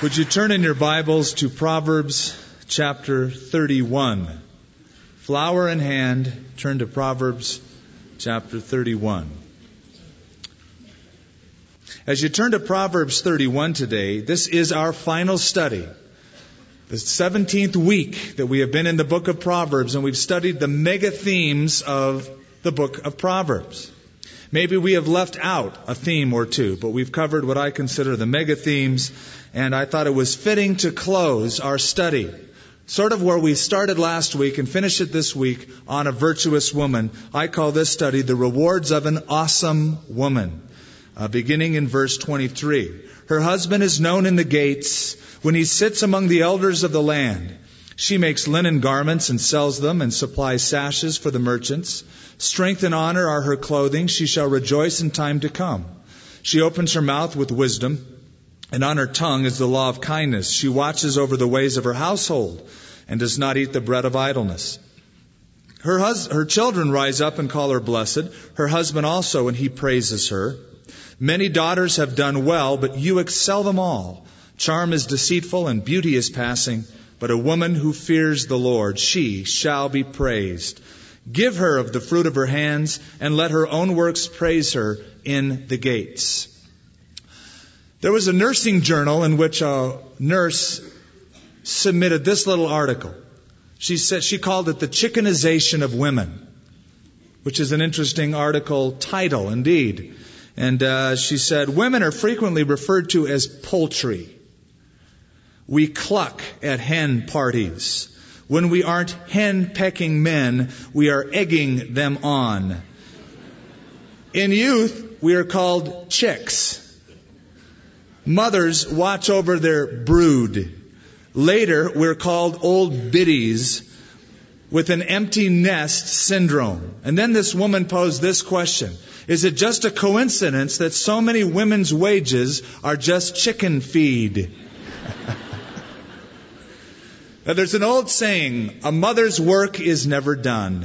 Would you turn in your Bibles to Proverbs chapter 31? Flower in hand, turn to Proverbs chapter 31. As you turn to Proverbs 31 today, this is our final study. The 17th week that we have been in the book of Proverbs, and we've studied the mega themes of the book of Proverbs. Maybe we have left out a theme or two, but we've covered what I consider the mega themes, and I thought it was fitting to close our study. Sort of where we started last week and finish it this week on a virtuous woman. I call this study the rewards of an awesome woman. Uh, beginning in verse 23. Her husband is known in the gates when he sits among the elders of the land. She makes linen garments and sells them and supplies sashes for the merchants. Strength and honor are her clothing. She shall rejoice in time to come. She opens her mouth with wisdom, and on her tongue is the law of kindness. She watches over the ways of her household and does not eat the bread of idleness. Her, hus- her children rise up and call her blessed, her husband also, and he praises her. Many daughters have done well, but you excel them all. Charm is deceitful and beauty is passing, but a woman who fears the Lord, she shall be praised. Give her of the fruit of her hands, and let her own works praise her in the gates. There was a nursing journal in which a nurse submitted this little article. She said she called it the chickenization of women, which is an interesting article title indeed. And uh, she said women are frequently referred to as poultry. We cluck at hen parties. When we aren't hen pecking men, we are egging them on. In youth, we are called chicks. Mothers watch over their brood. Later, we're called old biddies with an empty nest syndrome. And then this woman posed this question. Is it just a coincidence that so many women's wages are just chicken feed? Now, there's an old saying, a mother's work is never done.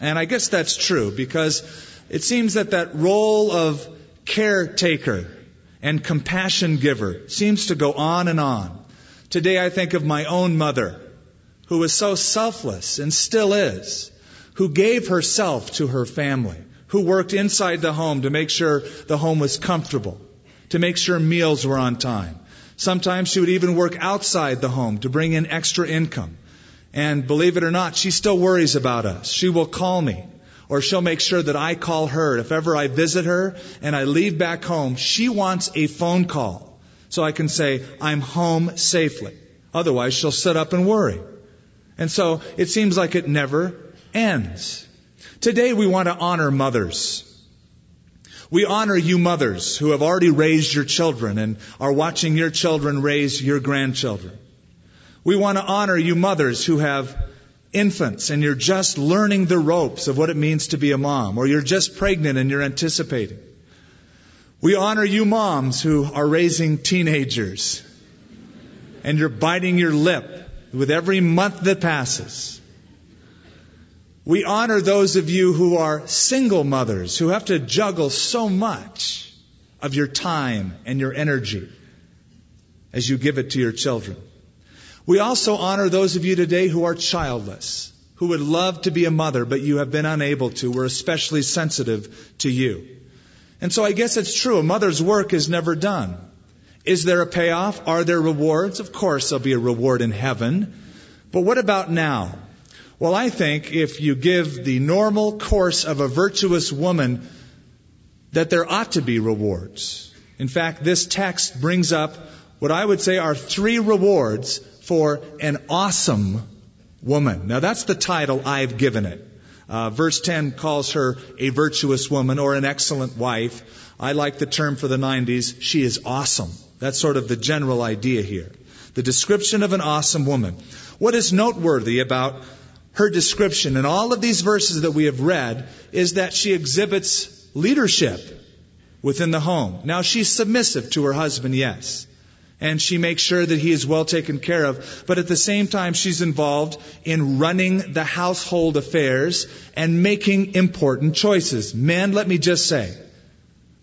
And I guess that's true because it seems that that role of caretaker and compassion giver seems to go on and on. Today I think of my own mother who was so selfless and still is, who gave herself to her family, who worked inside the home to make sure the home was comfortable, to make sure meals were on time, Sometimes she would even work outside the home to bring in extra income. And believe it or not, she still worries about us. She will call me or she'll make sure that I call her. If ever I visit her and I leave back home, she wants a phone call so I can say, I'm home safely. Otherwise, she'll sit up and worry. And so it seems like it never ends. Today we want to honor mothers. We honor you mothers who have already raised your children and are watching your children raise your grandchildren. We want to honor you mothers who have infants and you're just learning the ropes of what it means to be a mom, or you're just pregnant and you're anticipating. We honor you moms who are raising teenagers and you're biting your lip with every month that passes. We honor those of you who are single mothers who have to juggle so much of your time and your energy as you give it to your children. We also honor those of you today who are childless, who would love to be a mother, but you have been unable to. We're especially sensitive to you. And so I guess it's true. A mother's work is never done. Is there a payoff? Are there rewards? Of course there'll be a reward in heaven. But what about now? Well, I think if you give the normal course of a virtuous woman, that there ought to be rewards. In fact, this text brings up what I would say are three rewards for an awesome woman. Now that's the title I've given it. Uh, verse 10 calls her a virtuous woman or an excellent wife. I like the term for the 90s. She is awesome. That's sort of the general idea here. The description of an awesome woman. What is noteworthy about her description in all of these verses that we have read is that she exhibits leadership within the home. Now she's submissive to her husband, yes. And she makes sure that he is well taken care of. But at the same time, she's involved in running the household affairs and making important choices. Men, let me just say,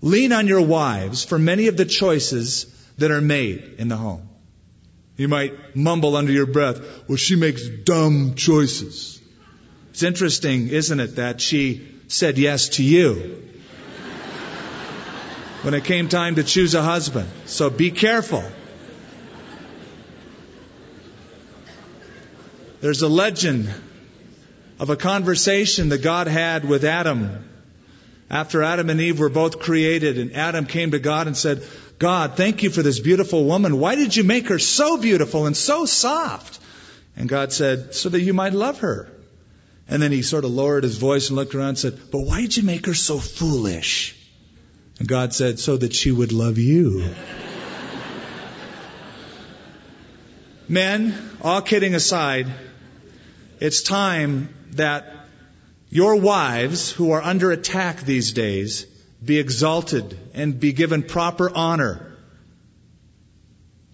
lean on your wives for many of the choices that are made in the home. You might mumble under your breath, well, she makes dumb choices. It's interesting, isn't it, that she said yes to you when it came time to choose a husband. So be careful. There's a legend of a conversation that God had with Adam after Adam and Eve were both created, and Adam came to God and said, God, thank you for this beautiful woman. Why did you make her so beautiful and so soft? And God said, so that you might love her. And then he sort of lowered his voice and looked around and said, but why did you make her so foolish? And God said, so that she would love you. Men, all kidding aside, it's time that your wives, who are under attack these days, be exalted and be given proper honor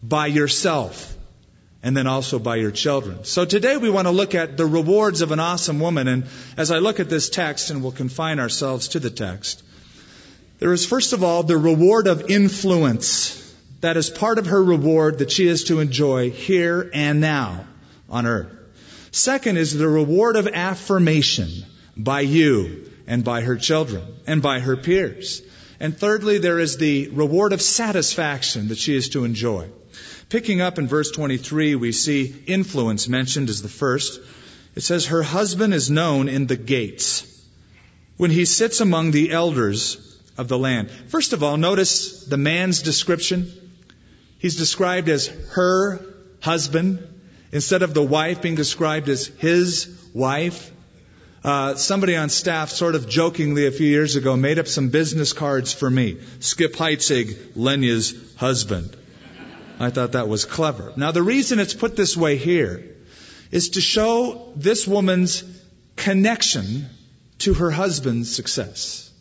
by yourself and then also by your children. So today we want to look at the rewards of an awesome woman. And as I look at this text, and we'll confine ourselves to the text, there is first of all the reward of influence. That is part of her reward that she is to enjoy here and now on earth. Second is the reward of affirmation by you and by her children and by her peers. And thirdly, there is the reward of satisfaction that she is to enjoy. Picking up in verse 23, we see influence mentioned as the first. It says, Her husband is known in the gates when he sits among the elders of the land. First of all, notice the man's description. He's described as her husband instead of the wife being described as his wife. Uh, somebody on staff sort of jokingly a few years ago made up some business cards for me. Skip Heitzig, Lenya's husband. I thought that was clever. Now the reason it's put this way here is to show this woman's connection to her husband's success.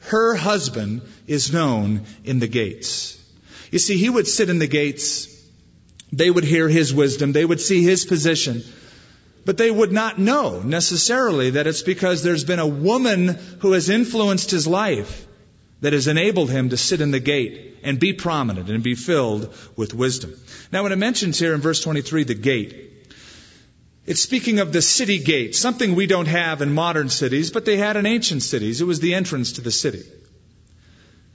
Her husband is known in the gates. You see, he would sit in the gates. They would hear his wisdom. They would see his position. But they would not know necessarily that it's because there's been a woman who has influenced his life that has enabled him to sit in the gate and be prominent and be filled with wisdom. Now, when it mentions here in verse 23 the gate, it's speaking of the city gate, something we don't have in modern cities, but they had in ancient cities. It was the entrance to the city.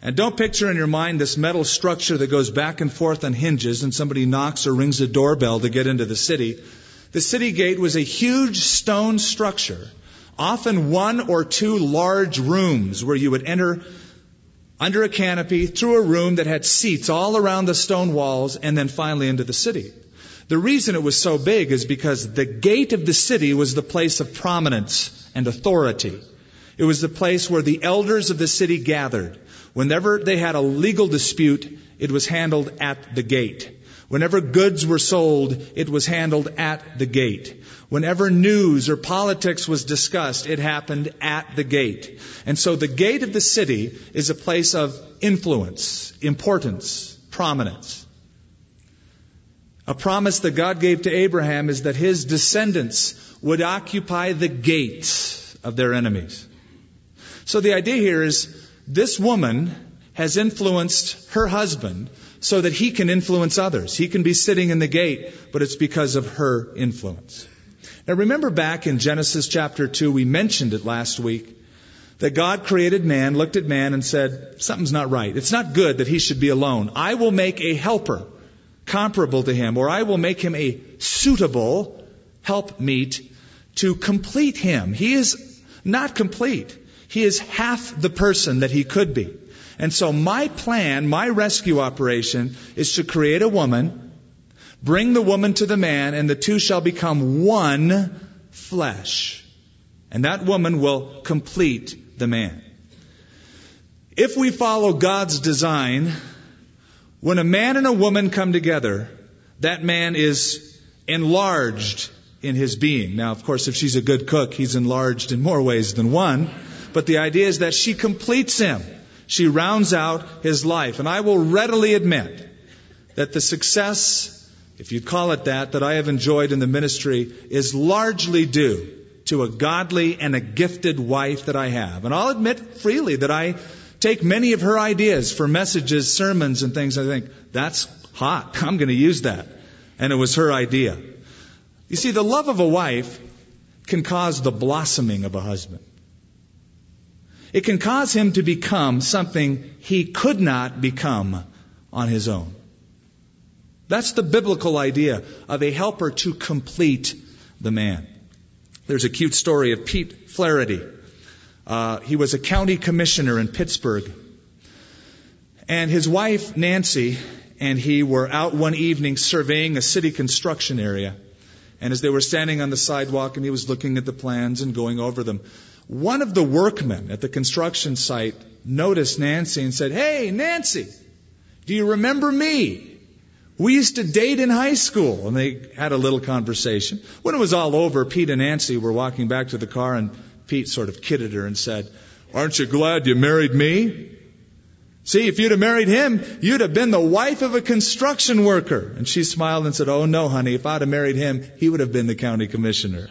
And don't picture in your mind this metal structure that goes back and forth on hinges and somebody knocks or rings a doorbell to get into the city. The city gate was a huge stone structure, often one or two large rooms where you would enter under a canopy through a room that had seats all around the stone walls and then finally into the city. The reason it was so big is because the gate of the city was the place of prominence and authority. It was the place where the elders of the city gathered. Whenever they had a legal dispute, it was handled at the gate. Whenever goods were sold, it was handled at the gate. Whenever news or politics was discussed, it happened at the gate. And so the gate of the city is a place of influence, importance, prominence. A promise that God gave to Abraham is that his descendants would occupy the gates of their enemies. So the idea here is this woman has influenced her husband so that he can influence others. He can be sitting in the gate, but it's because of her influence. Now remember back in Genesis chapter 2, we mentioned it last week, that God created man, looked at man and said, something's not right. It's not good that he should be alone. I will make a helper comparable to him, or I will make him a suitable helpmeet to complete him. He is not complete. He is half the person that he could be. And so my plan, my rescue operation is to create a woman, bring the woman to the man, and the two shall become one flesh. And that woman will complete the man. If we follow God's design, when a man and a woman come together, that man is enlarged in his being. Now, of course, if she's a good cook, he's enlarged in more ways than one. But the idea is that she completes him she rounds out his life. And I will readily admit that the success, if you call it that, that I have enjoyed in the ministry is largely due to a godly and a gifted wife that I have. And I'll admit freely that I take many of her ideas for messages, sermons, and things. I think, that's hot. I'm going to use that. And it was her idea. You see, the love of a wife can cause the blossoming of a husband. It can cause him to become something he could not become on his own. That's the biblical idea of a helper to complete the man. There's a cute story of Pete Flaherty. Uh, he was a county commissioner in Pittsburgh. And his wife, Nancy, and he were out one evening surveying a city construction area. And as they were standing on the sidewalk and he was looking at the plans and going over them, one of the workmen at the construction site noticed Nancy and said, Hey, Nancy, do you remember me? We used to date in high school. And they had a little conversation. When it was all over, Pete and Nancy were walking back to the car and Pete sort of kidded her and said, Aren't you glad you married me? See, if you'd have married him, you'd have been the wife of a construction worker. And she smiled and said, Oh no, honey, if I'd have married him, he would have been the county commissioner.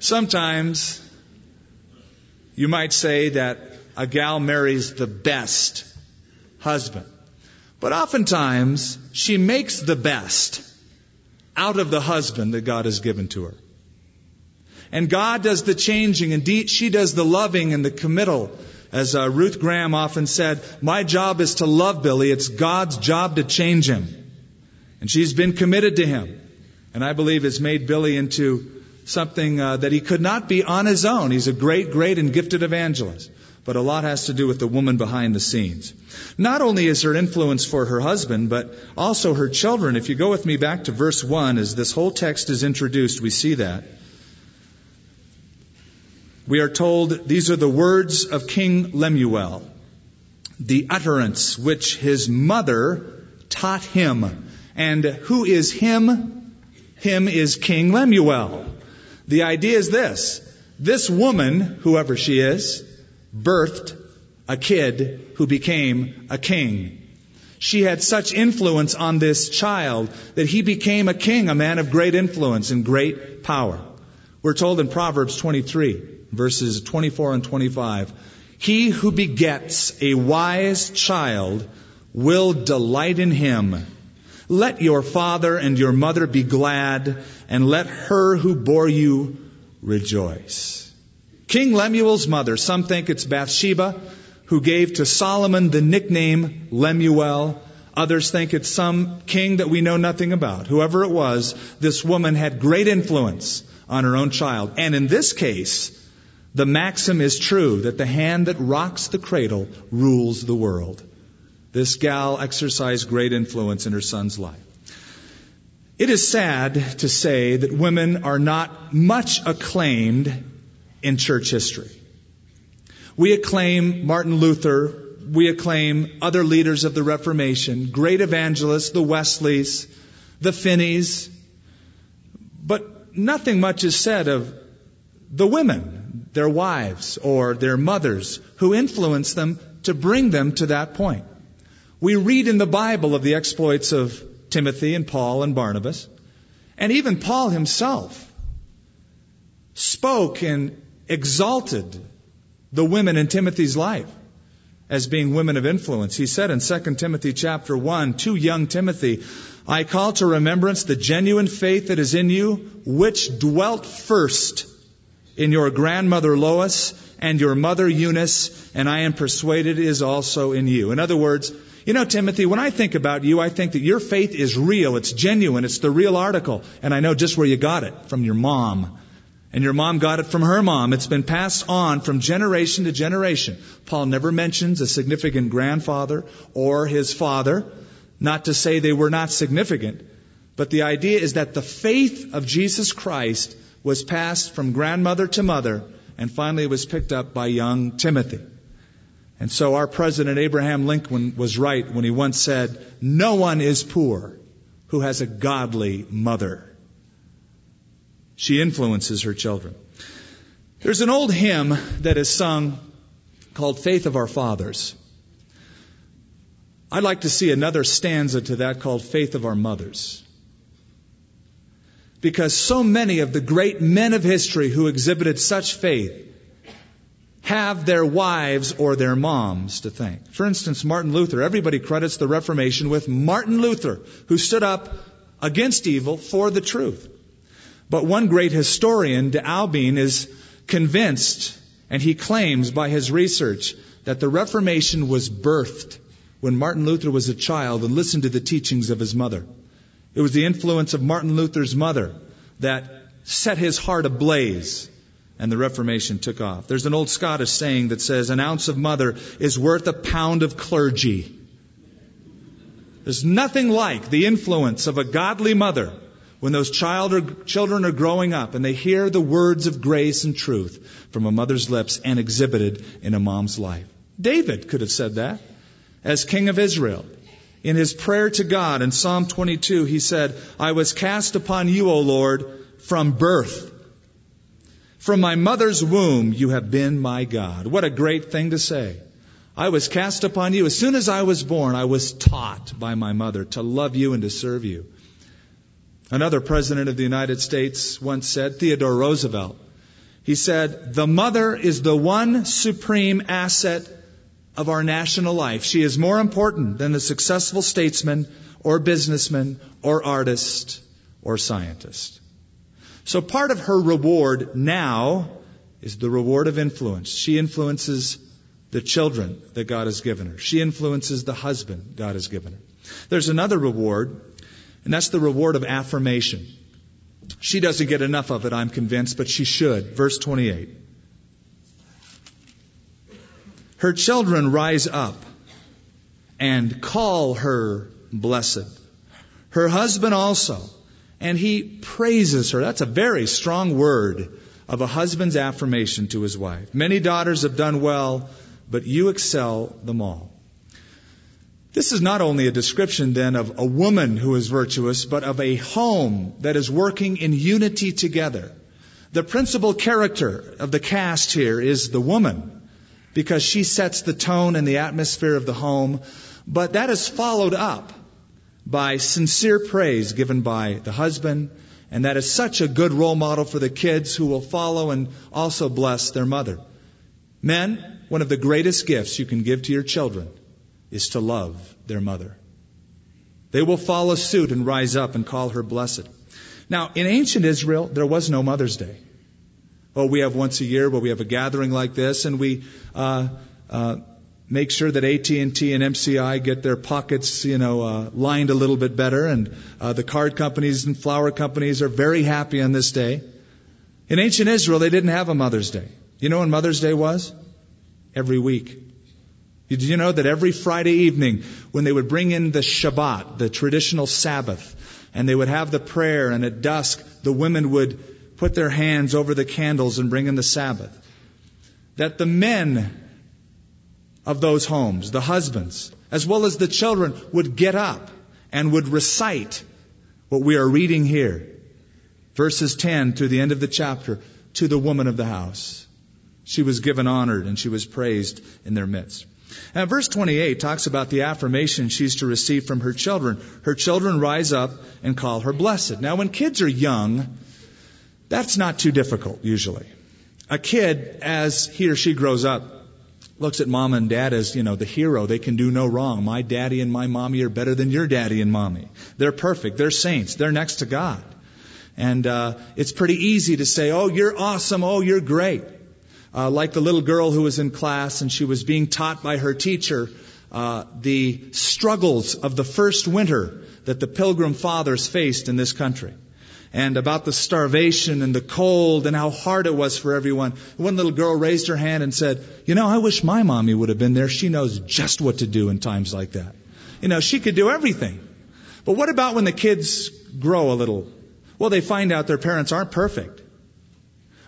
Sometimes you might say that a gal marries the best husband. But oftentimes she makes the best out of the husband that God has given to her. And God does the changing. Indeed, she does the loving and the committal. As uh, Ruth Graham often said, my job is to love Billy. It's God's job to change him. And she's been committed to him. And I believe has made Billy into something uh, that he could not be on his own. He's a great, great and gifted evangelist. But a lot has to do with the woman behind the scenes. Not only is her influence for her husband, but also her children. If you go with me back to verse 1, as this whole text is introduced, we see that. We are told these are the words of King Lemuel, the utterance which his mother taught him. And who is him? Him is King Lemuel. The idea is this. This woman, whoever she is, birthed a kid who became a king. She had such influence on this child that he became a king, a man of great influence and great power. We're told in Proverbs 23, verses 24 and 25, He who begets a wise child will delight in him let your father and your mother be glad, and let her who bore you rejoice. King Lemuel's mother, some think it's Bathsheba, who gave to Solomon the nickname Lemuel. Others think it's some king that we know nothing about. Whoever it was, this woman had great influence on her own child. And in this case, the maxim is true that the hand that rocks the cradle rules the world. This gal exercised great influence in her son's life. It is sad to say that women are not much acclaimed in church history. We acclaim Martin Luther, we acclaim other leaders of the Reformation, great evangelists, the Wesleys, the Finneys, but nothing much is said of the women, their wives, or their mothers, who influenced them to bring them to that point. We read in the Bible of the exploits of Timothy and Paul and Barnabas. And even Paul himself spoke and exalted the women in Timothy's life as being women of influence. He said in 2 Timothy chapter 1 to young Timothy, I call to remembrance the genuine faith that is in you, which dwelt first in your grandmother Lois and your mother Eunice, and I am persuaded is also in you. In other words, you know, Timothy, when I think about you, I think that your faith is real. It's genuine. It's the real article. And I know just where you got it from your mom. And your mom got it from her mom. It's been passed on from generation to generation. Paul never mentions a significant grandfather or his father. Not to say they were not significant. But the idea is that the faith of Jesus Christ was passed from grandmother to mother and finally was picked up by young Timothy. And so our President Abraham Lincoln was right when he once said, No one is poor who has a godly mother. She influences her children. There's an old hymn that is sung called Faith of Our Fathers. I'd like to see another stanza to that called Faith of Our Mothers. because so many of the great men of history who exhibited such faith have their wives or their moms to thank. For instance, Martin Luther. Everybody credits the Reformation with Martin Luther, who stood up against evil for the truth. But one great historian, d'Aubigné, is convinced, and he claims by his research, that the Reformation was birthed when Martin Luther was a child and listened to the teachings of his mother. It was the influence of Martin Luther's mother that set his heart ablaze and the Reformation took off. There's an old Scottish saying that says, an ounce of mother is worth a pound of clergy. There's nothing like the influence of a godly mother when those child or, children are growing up and they hear the words of grace and truth from a mother's lips and exhibited in a mom's life. David could have said that as king of Israel. In his prayer to God in Psalm 22, he said, I was cast upon you, O Lord, from birth. From my mother's womb you have been my God. What a great thing to say. I was cast upon you. As soon as I was born, I was taught by my mother to love you and to serve you. Another president of the United States once said, Theodore Roosevelt, he said, The mother is the one supreme asset of our national life. She is more important than the successful statesman or businessman or artist or scientist. So part of her reward now is the reward of influence. She influences the children that God has given her. She influences the husband God has given her. There's another reward, and that's the reward of affirmation. She doesn't get enough of it, I'm convinced, but she should. Verse 28. Her children rise up and call her blessed. Her husband also and he praises her. That's a very strong word of a husband's affirmation to his wife. Many daughters have done well, but you excel them all. This is not only a description then of a woman who is virtuous, but of a home that is working in unity together. The principal character of the cast here is the woman, because she sets the tone and the atmosphere of the home, but that is followed up by sincere praise given by the husband, and that is such a good role model for the kids who will follow and also bless their mother. Men, one of the greatest gifts you can give to your children is to love their mother. They will follow suit and rise up and call her blessed. Now, in ancient Israel, there was no Mother's Day. Oh, we have once a year where we have a gathering like this, and we uh, uh, make sure that AT&T and MCI get their pockets, you know, uh, lined a little bit better. And uh, the card companies and flower companies are very happy on this day. In ancient Israel, they didn't have a Mother's Day. You know when Mother's Day was? Every week. Did you know that every Friday evening, when they would bring in the Shabbat, the traditional Sabbath, and they would have the prayer, and at dusk, the women would put their hands over the candles and bring in the Sabbath, that the men of those homes, the husbands, as well as the children, would get up and would recite what we are reading here. Verses 10 to the end of the chapter to the woman of the house. She was given honored and she was praised in their midst. Now, verse 28 talks about the affirmation she's to receive from her children. Her children rise up and call her blessed. Now, when kids are young, that's not too difficult, usually. A kid, as he or she grows up, looks at mom and dad as, you know, the hero. They can do no wrong. My daddy and my mommy are better than your daddy and mommy. They're perfect. They're saints. They're next to God. And uh, it's pretty easy to say, oh, you're awesome. Oh, you're great. Uh, like the little girl who was in class and she was being taught by her teacher uh, the struggles of the first winter that the pilgrim fathers faced in this country and about the starvation and the cold and how hard it was for everyone. One little girl raised her hand and said, You know, I wish my mommy would have been there. She knows just what to do in times like that. You know, she could do everything. But what about when the kids grow a little? Well, they find out their parents aren't perfect.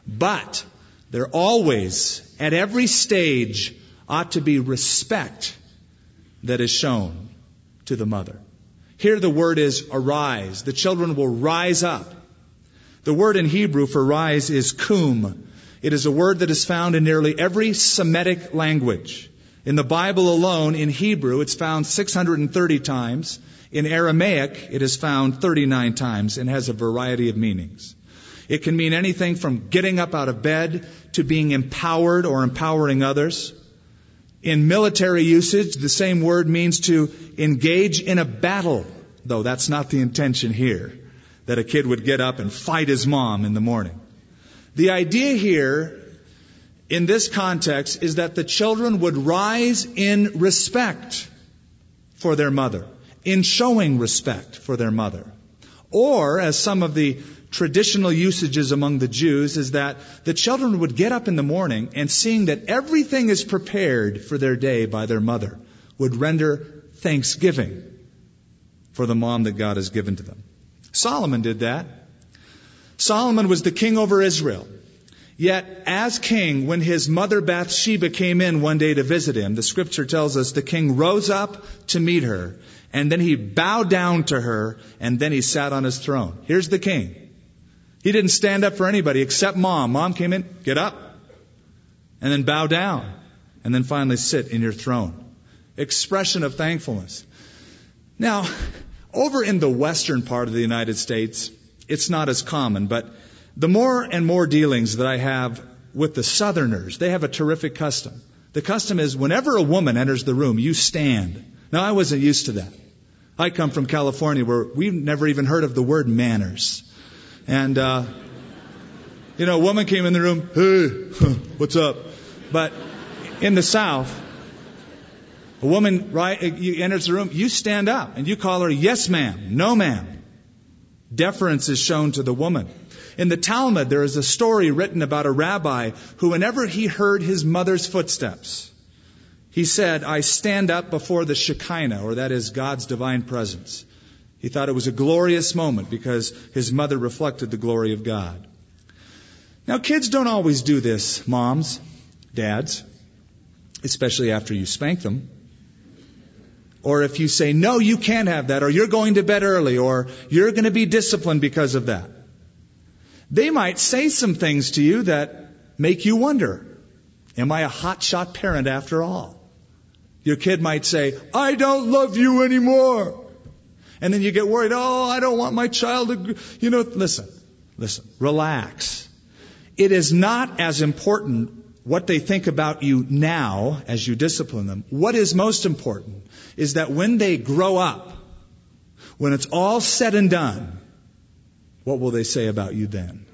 But there always, at every stage, ought to be respect that is shown to the mother. Here the word is arise. The children will rise up. The word in Hebrew for rise is kum. It is a word that is found in nearly every Semitic language. In the Bible alone, in Hebrew, it's found 630 times. In Aramaic, it is found 39 times and has a variety of meanings. It can mean anything from getting up out of bed to being empowered or empowering others. In military usage, the same word means to engage in a battle, though that's not the intention here, that a kid would get up and fight his mom in the morning. The idea here in this context is that the children would rise in respect for their mother, in showing respect for their mother. Or, as some of the traditional usages among the Jews is that the children would get up in the morning and seeing that everything is prepared for their day by their mother would render thanksgiving for the mom that God has given to them. Solomon did that. Solomon was the king over Israel. Yet, as king, when his mother Bathsheba came in one day to visit him, the scripture tells us the king rose up to meet her, and then he bowed down to her, and then he sat on his throne. Here's the king. He didn't stand up for anybody except mom. Mom came in, get up, and then bow down, and then finally sit in your throne. Expression of thankfulness. Now, over in the western part of the United States, it's not as common, but the more and more dealings that I have with the southerners, they have a terrific custom. The custom is whenever a woman enters the room, you stand. Now, I wasn't used to that. I come from California where we've never even heard of the word manners. And, uh, you know, a woman came in the room, hey, what's up? But in the South, a woman right, enters the room, you stand up and you call her, yes ma'am, no ma'am. Deference is shown to the woman. In the Talmud, there is a story written about a rabbi who, whenever he heard his mother's footsteps, he said, I stand up before the Shekinah, or that is God's divine presence. He thought it was a glorious moment because his mother reflected the glory of God. Now, kids don't always do this, moms, dads, especially after you spank them. Or if you say, no, you can't have that, or you're going to bed early, or you're going to be disciplined because of that. They might say some things to you that make you wonder, am I a hotshot parent after all? Your kid might say, I don't love you anymore. And then you get worried, oh, I don't want my child to, you know, listen, listen, relax. It is not as important what they think about you now as you discipline them. What is most important is that when they grow up, when it's all said and done, what will they say about you then?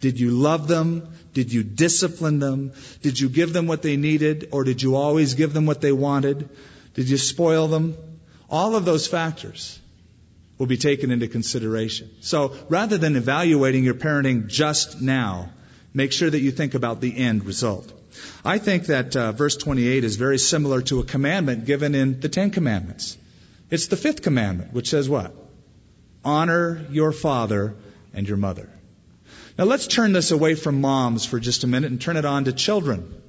Did you love them? Did you discipline them? Did you give them what they needed? Or did you always give them what they wanted? Did you spoil them? All of those factors will be taken into consideration. So rather than evaluating your parenting just now, make sure that you think about the end result. I think that uh, verse 28 is very similar to a commandment given in the Ten Commandments. It's the fifth commandment, which says what? Honor your father and your mother. Now let's turn this away from moms for just a minute and turn it on to children.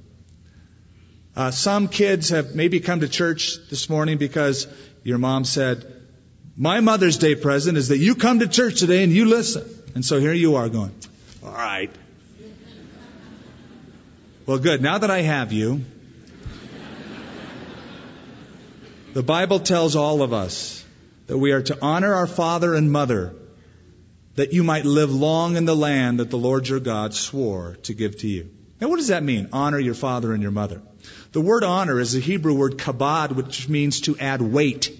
Uh, some kids have maybe come to church this morning because your mom said, my Mother's Day present is that you come to church today and you listen. And so here you are going, all right. Well, good. Now that I have you, the Bible tells all of us that we are to honor our father and mother that you might live long in the land that the Lord your God swore to give to you. Now, what does that mean? Honor your father and your mother. The word honor is the Hebrew word kabod, which means to add weight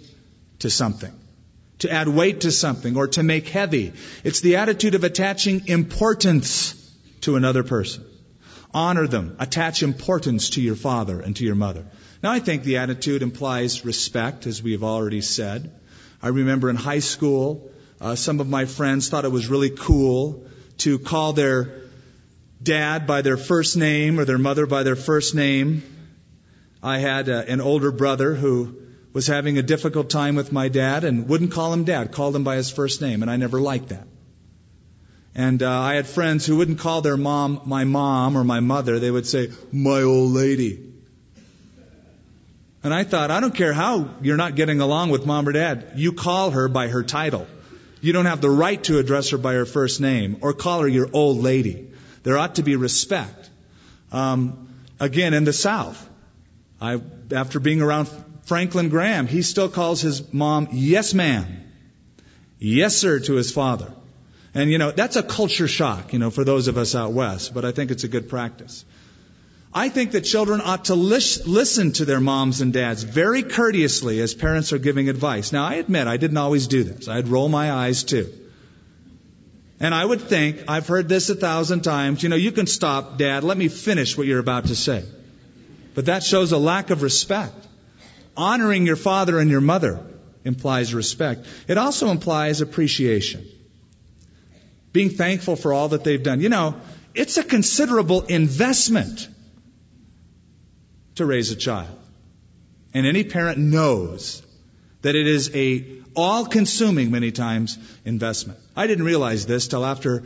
to something. To add weight to something or to make heavy. It's the attitude of attaching importance to another person. Honor them. Attach importance to your father and to your mother. Now, I think the attitude implies respect, as we have already said. I remember in high school, uh, some of my friends thought it was really cool to call their dad by their first name or their mother by their first name. I had uh, an older brother who was having a difficult time with my dad and wouldn't call him dad, called him by his first name, and I never liked that. And uh, I had friends who wouldn't call their mom my mom or my mother. They would say, my old lady. And I thought, I don't care how you're not getting along with mom or dad. You call her by her title. You don't have the right to address her by her first name or call her your old lady. There ought to be respect. Um, again, in the South, I, after being around Franklin Graham, he still calls his mom, yes ma'am, yes sir to his father. And you know, that's a culture shock, you know, for those of us out west, but I think it's a good practice. I think that children ought to lis- listen to their moms and dads very courteously as parents are giving advice. Now, I admit I didn't always do this. I'd roll my eyes too. And I would think, I've heard this a thousand times, you know, you can stop, Dad, let me finish what you're about to say. But that shows a lack of respect. Honoring your father and your mother implies respect. It also implies appreciation. Being thankful for all that they've done. You know, it's a considerable investment to raise a child. And any parent knows that it is a all-consuming, many times, investment. I didn't realize this till after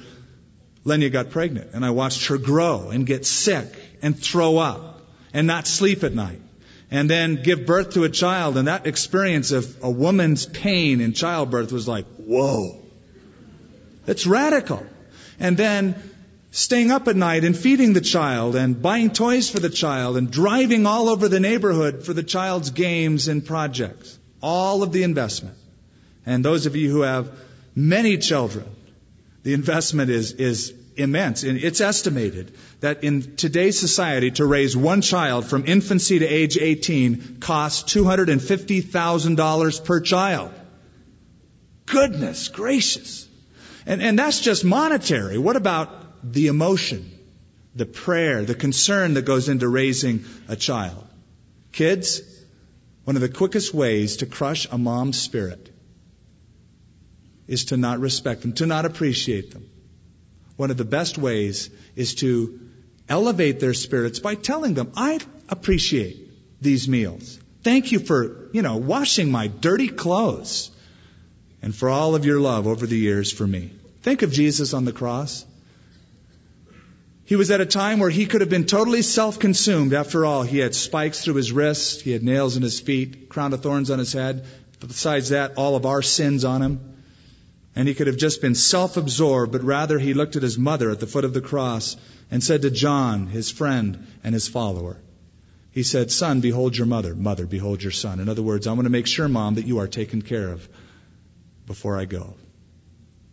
Lenya got pregnant, and I watched her grow and get sick and throw up and not sleep at night. And then give birth to a child, and that experience of a woman's pain in childbirth was like, whoa. That's radical. And then staying up at night and feeding the child and buying toys for the child and driving all over the neighborhood for the child's games and projects. All of the investment. And those of you who have many children, the investment is, is immense. And it's estimated that in today's society to raise one child from infancy to age 18 costs $250,000 per child. Goodness gracious. And, and that's just monetary. What about the emotion, the prayer, the concern that goes into raising a child? Kids, one of the quickest ways to crush a mom's spirit is to not respect them, to not appreciate them. One of the best ways is to elevate their spirits by telling them, I appreciate these meals. Thank you for, you know, washing my dirty clothes and for all of your love over the years for me. Think of Jesus on the cross. He was at a time where he could have been totally self-consumed. After all, he had spikes through his wrists, he had nails in his feet, crown of thorns on his head. But Besides that, all of our sins on him. And he could have just been self-absorbed, but rather he looked at his mother at the foot of the cross and said to John, his friend and his follower, he said, Son, behold your mother. Mother, behold your son. In other words, I want to make sure, Mom, that you are taken care of before I go.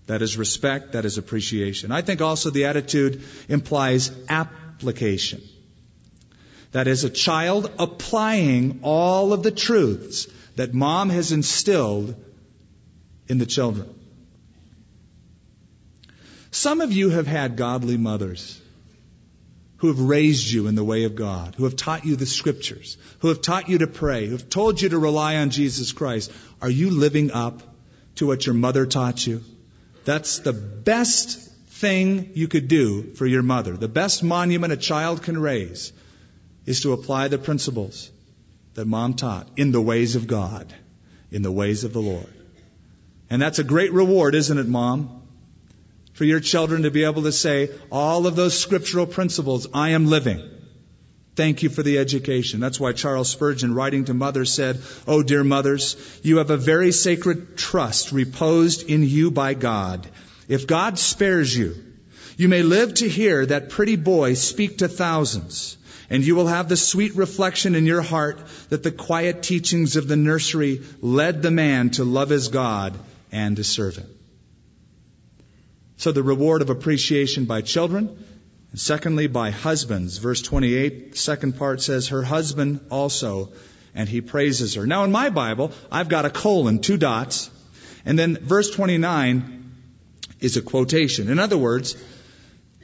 That is respect. That is appreciation. I think also the attitude implies application. That is a child applying all of the truths that mom has instilled in the children. Some of you have had godly mothers who have raised you in the way of God, who have taught you the scriptures, who have taught you to pray, who have told you to rely on Jesus Christ. Are you living up to what your mother taught you? That's the best thing you could do for your mother. The best monument a child can raise is to apply the principles that mom taught in the ways of God, in the ways of the Lord. And that's a great reward, isn't it, mom? For your children to be able to say, all of those scriptural principles I am living. Thank you for the education. That's why Charles Spurgeon, writing to mothers, said, Oh, dear mothers, you have a very sacred trust reposed in you by God. If God spares you, you may live to hear that pretty boy speak to thousands, and you will have the sweet reflection in your heart that the quiet teachings of the nursery led the man to love his God and to serve him. So the reward of appreciation by children and secondly, by husbands. Verse 28, second part says, her husband also, and he praises her. Now in my Bible, I've got a colon, two dots, and then verse 29 is a quotation. In other words,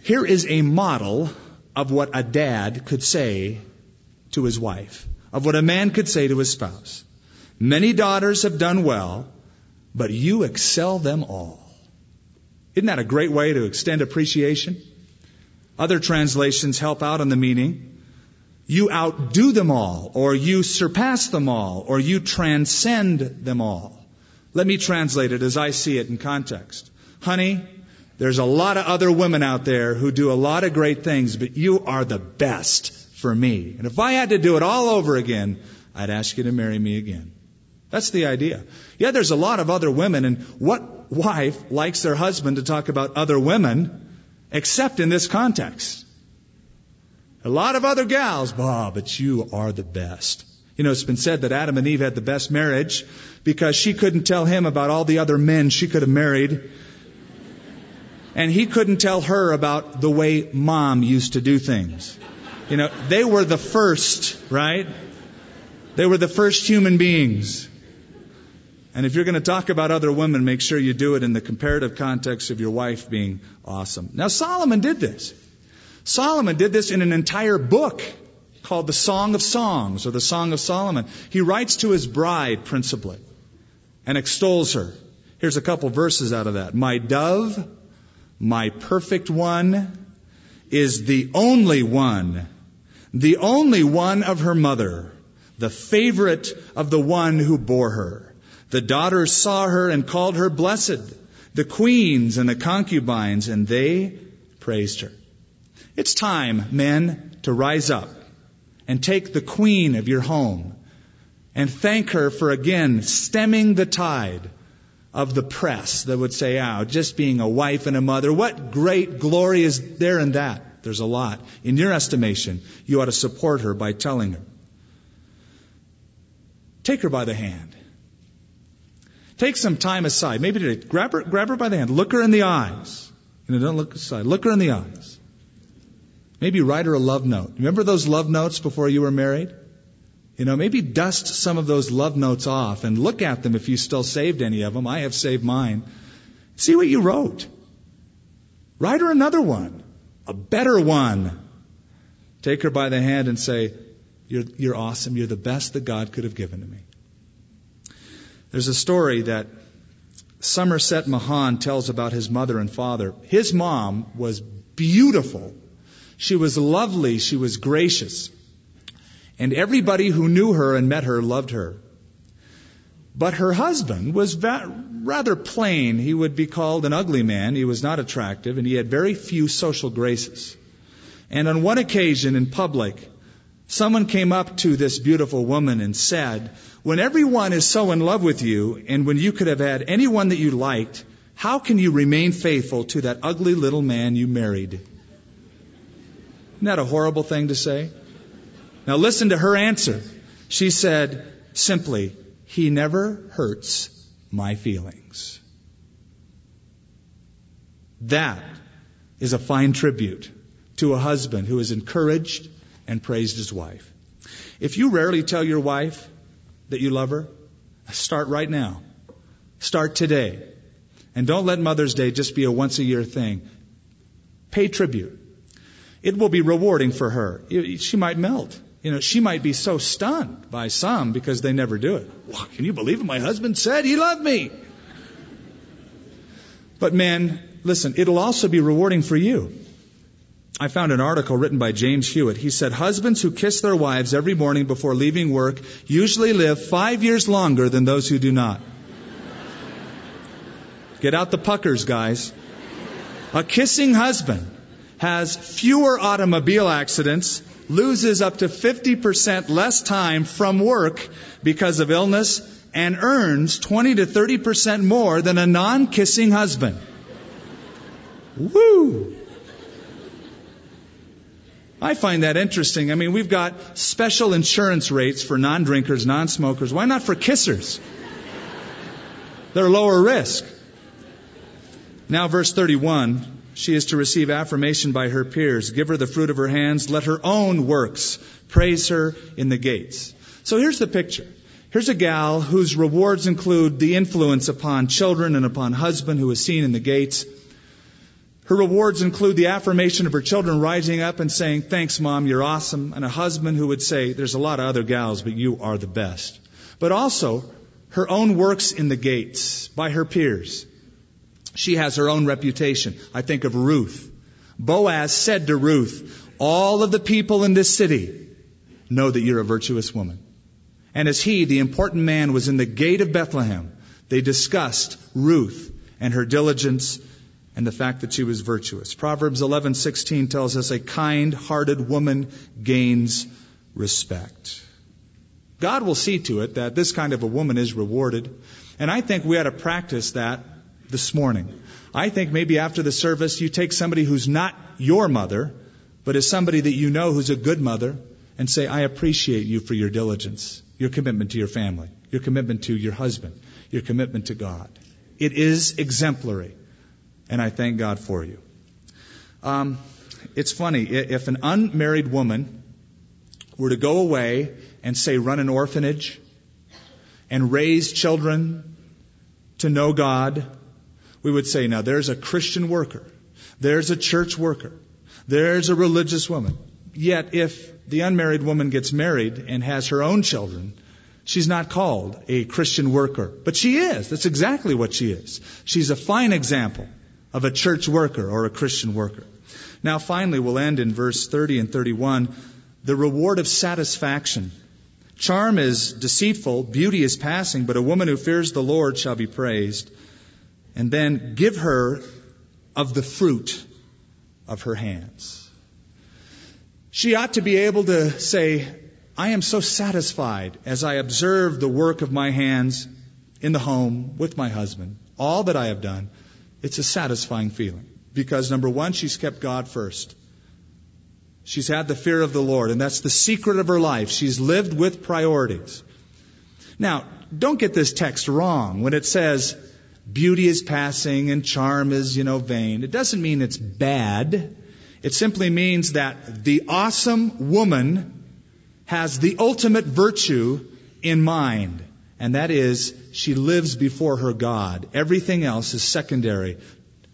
here is a model of what a dad could say to his wife, of what a man could say to his spouse. Many daughters have done well, but you excel them all. Isn't that a great way to extend appreciation? Other translations help out on the meaning. You outdo them all, or you surpass them all, or you transcend them all. Let me translate it as I see it in context. Honey, there's a lot of other women out there who do a lot of great things, but you are the best for me. And if I had to do it all over again, I'd ask you to marry me again. That's the idea. Yeah, there's a lot of other women, and what wife likes their husband to talk about other women except in this context. A lot of other gals, bah, but you are the best. You know, it's been said that Adam and Eve had the best marriage because she couldn't tell him about all the other men she could have married. And he couldn't tell her about the way mom used to do things. You know, they were the first, right? They were the first human beings. And if you're going to talk about other women, make sure you do it in the comparative context of your wife being awesome. Now, Solomon did this. Solomon did this in an entire book called the Song of Songs or the Song of Solomon. He writes to his bride principally and extols her. Here's a couple verses out of that. My dove, my perfect one, is the only one, the only one of her mother, the favorite of the one who bore her. The daughters saw her and called her blessed, the queens and the concubines, and they praised her. It's time, men, to rise up and take the queen of your home and thank her for again stemming the tide of the press that would say, oh, just being a wife and a mother, what great glory is there in that? There's a lot. In your estimation, you ought to support her by telling her. Take her by the hand Take some time aside. Maybe today, grab her, grab her by the hand. Look her in the eyes. You know, don't look aside. Look her in the eyes. Maybe write her a love note. Remember those love notes before you were married? You know, maybe dust some of those love notes off and look at them if you still saved any of them. I have saved mine. See what you wrote. Write her another one, a better one. Take her by the hand and say, you're, you're awesome. You're the best that God could have given to me. There's a story that Somerset Maugham tells about his mother and father. His mom was beautiful. She was lovely. She was gracious. And everybody who knew her and met her loved her. But her husband was va- rather plain. He would be called an ugly man. He was not attractive and he had very few social graces. And on one occasion in public, someone came up to this beautiful woman and said, when everyone is so in love with you, and when you could have had anyone that you liked, how can you remain faithful to that ugly little man you married? Isn't that a horrible thing to say? Now listen to her answer. She said simply, He never hurts my feelings. That is a fine tribute to a husband who is encouraged and praised his wife. If you rarely tell your wife that you love her? Start right now. Start today. And don't let Mother's Day just be a once a year thing. Pay tribute. It will be rewarding for her. She might melt. You know, she might be so stunned by some because they never do it. Wow, can you believe it? My husband said he loved me. But men, listen, it'll also be rewarding for you. I found an article written by James Hewitt. He said, Husbands who kiss their wives every morning before leaving work usually live five years longer than those who do not. Get out the puckers, guys. A kissing husband has fewer automobile accidents, loses up to 50% less time from work because of illness, and earns 20 to 30% more than a non kissing husband. Woo! I find that interesting. I mean, we've got special insurance rates for non drinkers, non smokers. Why not for kissers? They're lower risk. Now, verse 31 she is to receive affirmation by her peers. Give her the fruit of her hands. Let her own works praise her in the gates. So here's the picture. Here's a gal whose rewards include the influence upon children and upon husband who is seen in the gates. Her rewards include the affirmation of her children rising up and saying, Thanks, Mom, you're awesome. And a husband who would say, There's a lot of other gals, but you are the best. But also, her own works in the gates by her peers. She has her own reputation. I think of Ruth. Boaz said to Ruth, All of the people in this city know that you're a virtuous woman. And as he, the important man, was in the gate of Bethlehem, they discussed Ruth and her diligence and the fact that she was virtuous. Proverbs 11:16 tells us a kind-hearted woman gains respect. God will see to it that this kind of a woman is rewarded, and I think we ought to practice that this morning. I think maybe after the service you take somebody who's not your mother, but is somebody that you know who's a good mother and say, I appreciate you for your diligence, your commitment to your family, your commitment to your husband, your commitment to God. It is exemplary, and I thank God for you. Um, it's funny, if an unmarried woman were to go away and say, run an orphanage and raise children to know God, we would say, now there's a Christian worker, there's a church worker, there's a religious woman. Yet if the unmarried woman gets married and has her own children, she's not called a Christian worker. But she is. That's exactly what she is. She's a fine example of a church worker or a Christian worker. Now finally, we'll end in verse 30 and 31. The reward of satisfaction. Charm is deceitful, beauty is passing, but a woman who fears the Lord shall be praised. And then give her of the fruit of her hands. She ought to be able to say, I am so satisfied as I observe the work of my hands in the home with my husband. All that I have done, it's a satisfying feeling. Because number one, she's kept God first. She's had the fear of the Lord, and that's the secret of her life. She's lived with priorities. Now, don't get this text wrong. When it says beauty is passing and charm is, you know, vain, it doesn't mean it's bad. It simply means that the awesome woman has the ultimate virtue in mind, and that is she lives before her God. Everything else is secondary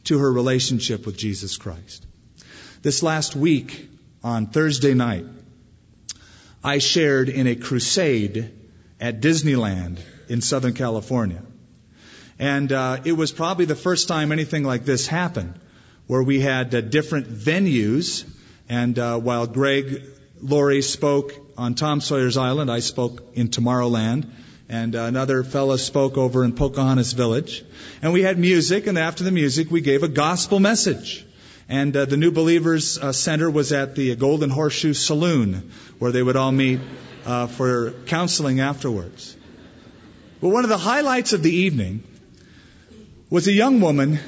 to her relationship with Jesus Christ. This last week, on Thursday night, I shared in a crusade at Disneyland in Southern California. And uh, it was probably the first time anything like this happened where we had uh, different venues. And uh, while Greg Laurie spoke on Tom Sawyer's Island, I spoke in Tomorrowland. And another fellow spoke over in Pocahontas Village. And we had music, and after the music, we gave a gospel message. And uh, the New Believers uh, Center was at the Golden Horseshoe Saloon, where they would all meet uh, for counseling afterwards. But one of the highlights of the evening was a young woman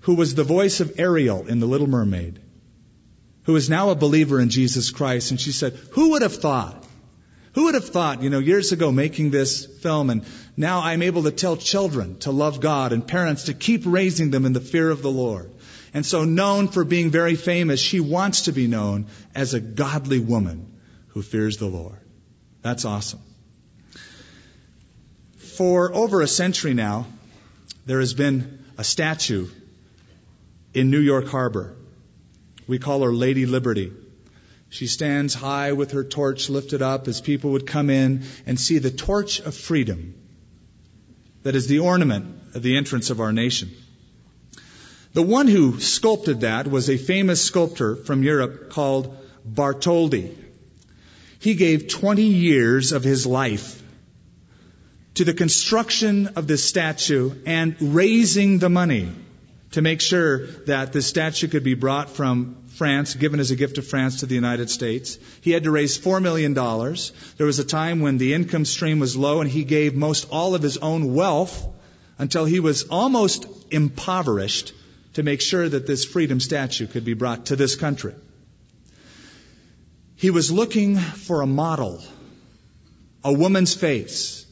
who was the voice of Ariel in The Little Mermaid, who is now a believer in Jesus Christ. And she said, Who would have thought? Who would have thought, you know, years ago making this film and now I'm able to tell children to love God and parents to keep raising them in the fear of the Lord. And so known for being very famous, she wants to be known as a godly woman who fears the Lord. That's awesome. For over a century now, there has been a statue in New York Harbor. We call her Lady Liberty. She stands high with her torch lifted up as people would come in and see the torch of freedom that is the ornament of the entrance of our nation. The one who sculpted that was a famous sculptor from Europe called Bartholdi. He gave 20 years of his life to the construction of this statue and raising the money to make sure that this statue could be brought from France, given as a gift to France to the United States. He had to raise $4 million. There was a time when the income stream was low and he gave most all of his own wealth until he was almost impoverished to make sure that this freedom statue could be brought to this country. He was looking for a model, a woman's face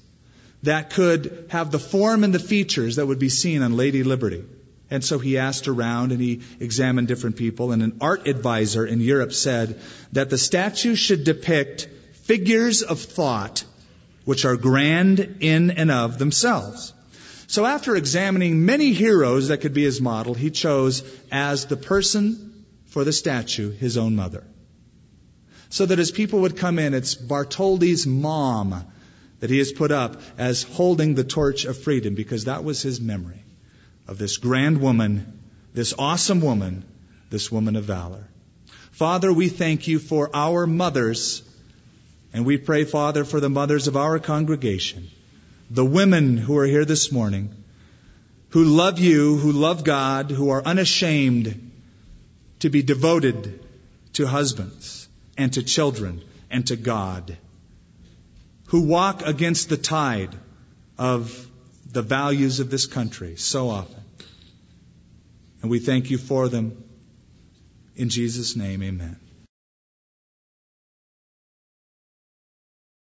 that could have the form and the features that would be seen on Lady Liberty. And so he asked around and he examined different people. And an art advisor in Europe said that the statue should depict figures of thought which are grand in and of themselves. So after examining many heroes that could be his model, he chose as the person for the statue his own mother. So that as people would come in, it's Bartholdi's mom that he has put up as holding the torch of freedom because that was his memory of this grand woman, this awesome woman, this woman of valor. Father, we thank you for our mothers, and we pray, Father, for the mothers of our congregation, the women who are here this morning, who love you, who love God, who are unashamed to be devoted to husbands and to children and to God, who walk against the tide of the values of this country so often. And we thank you for them. In Jesus' name, amen.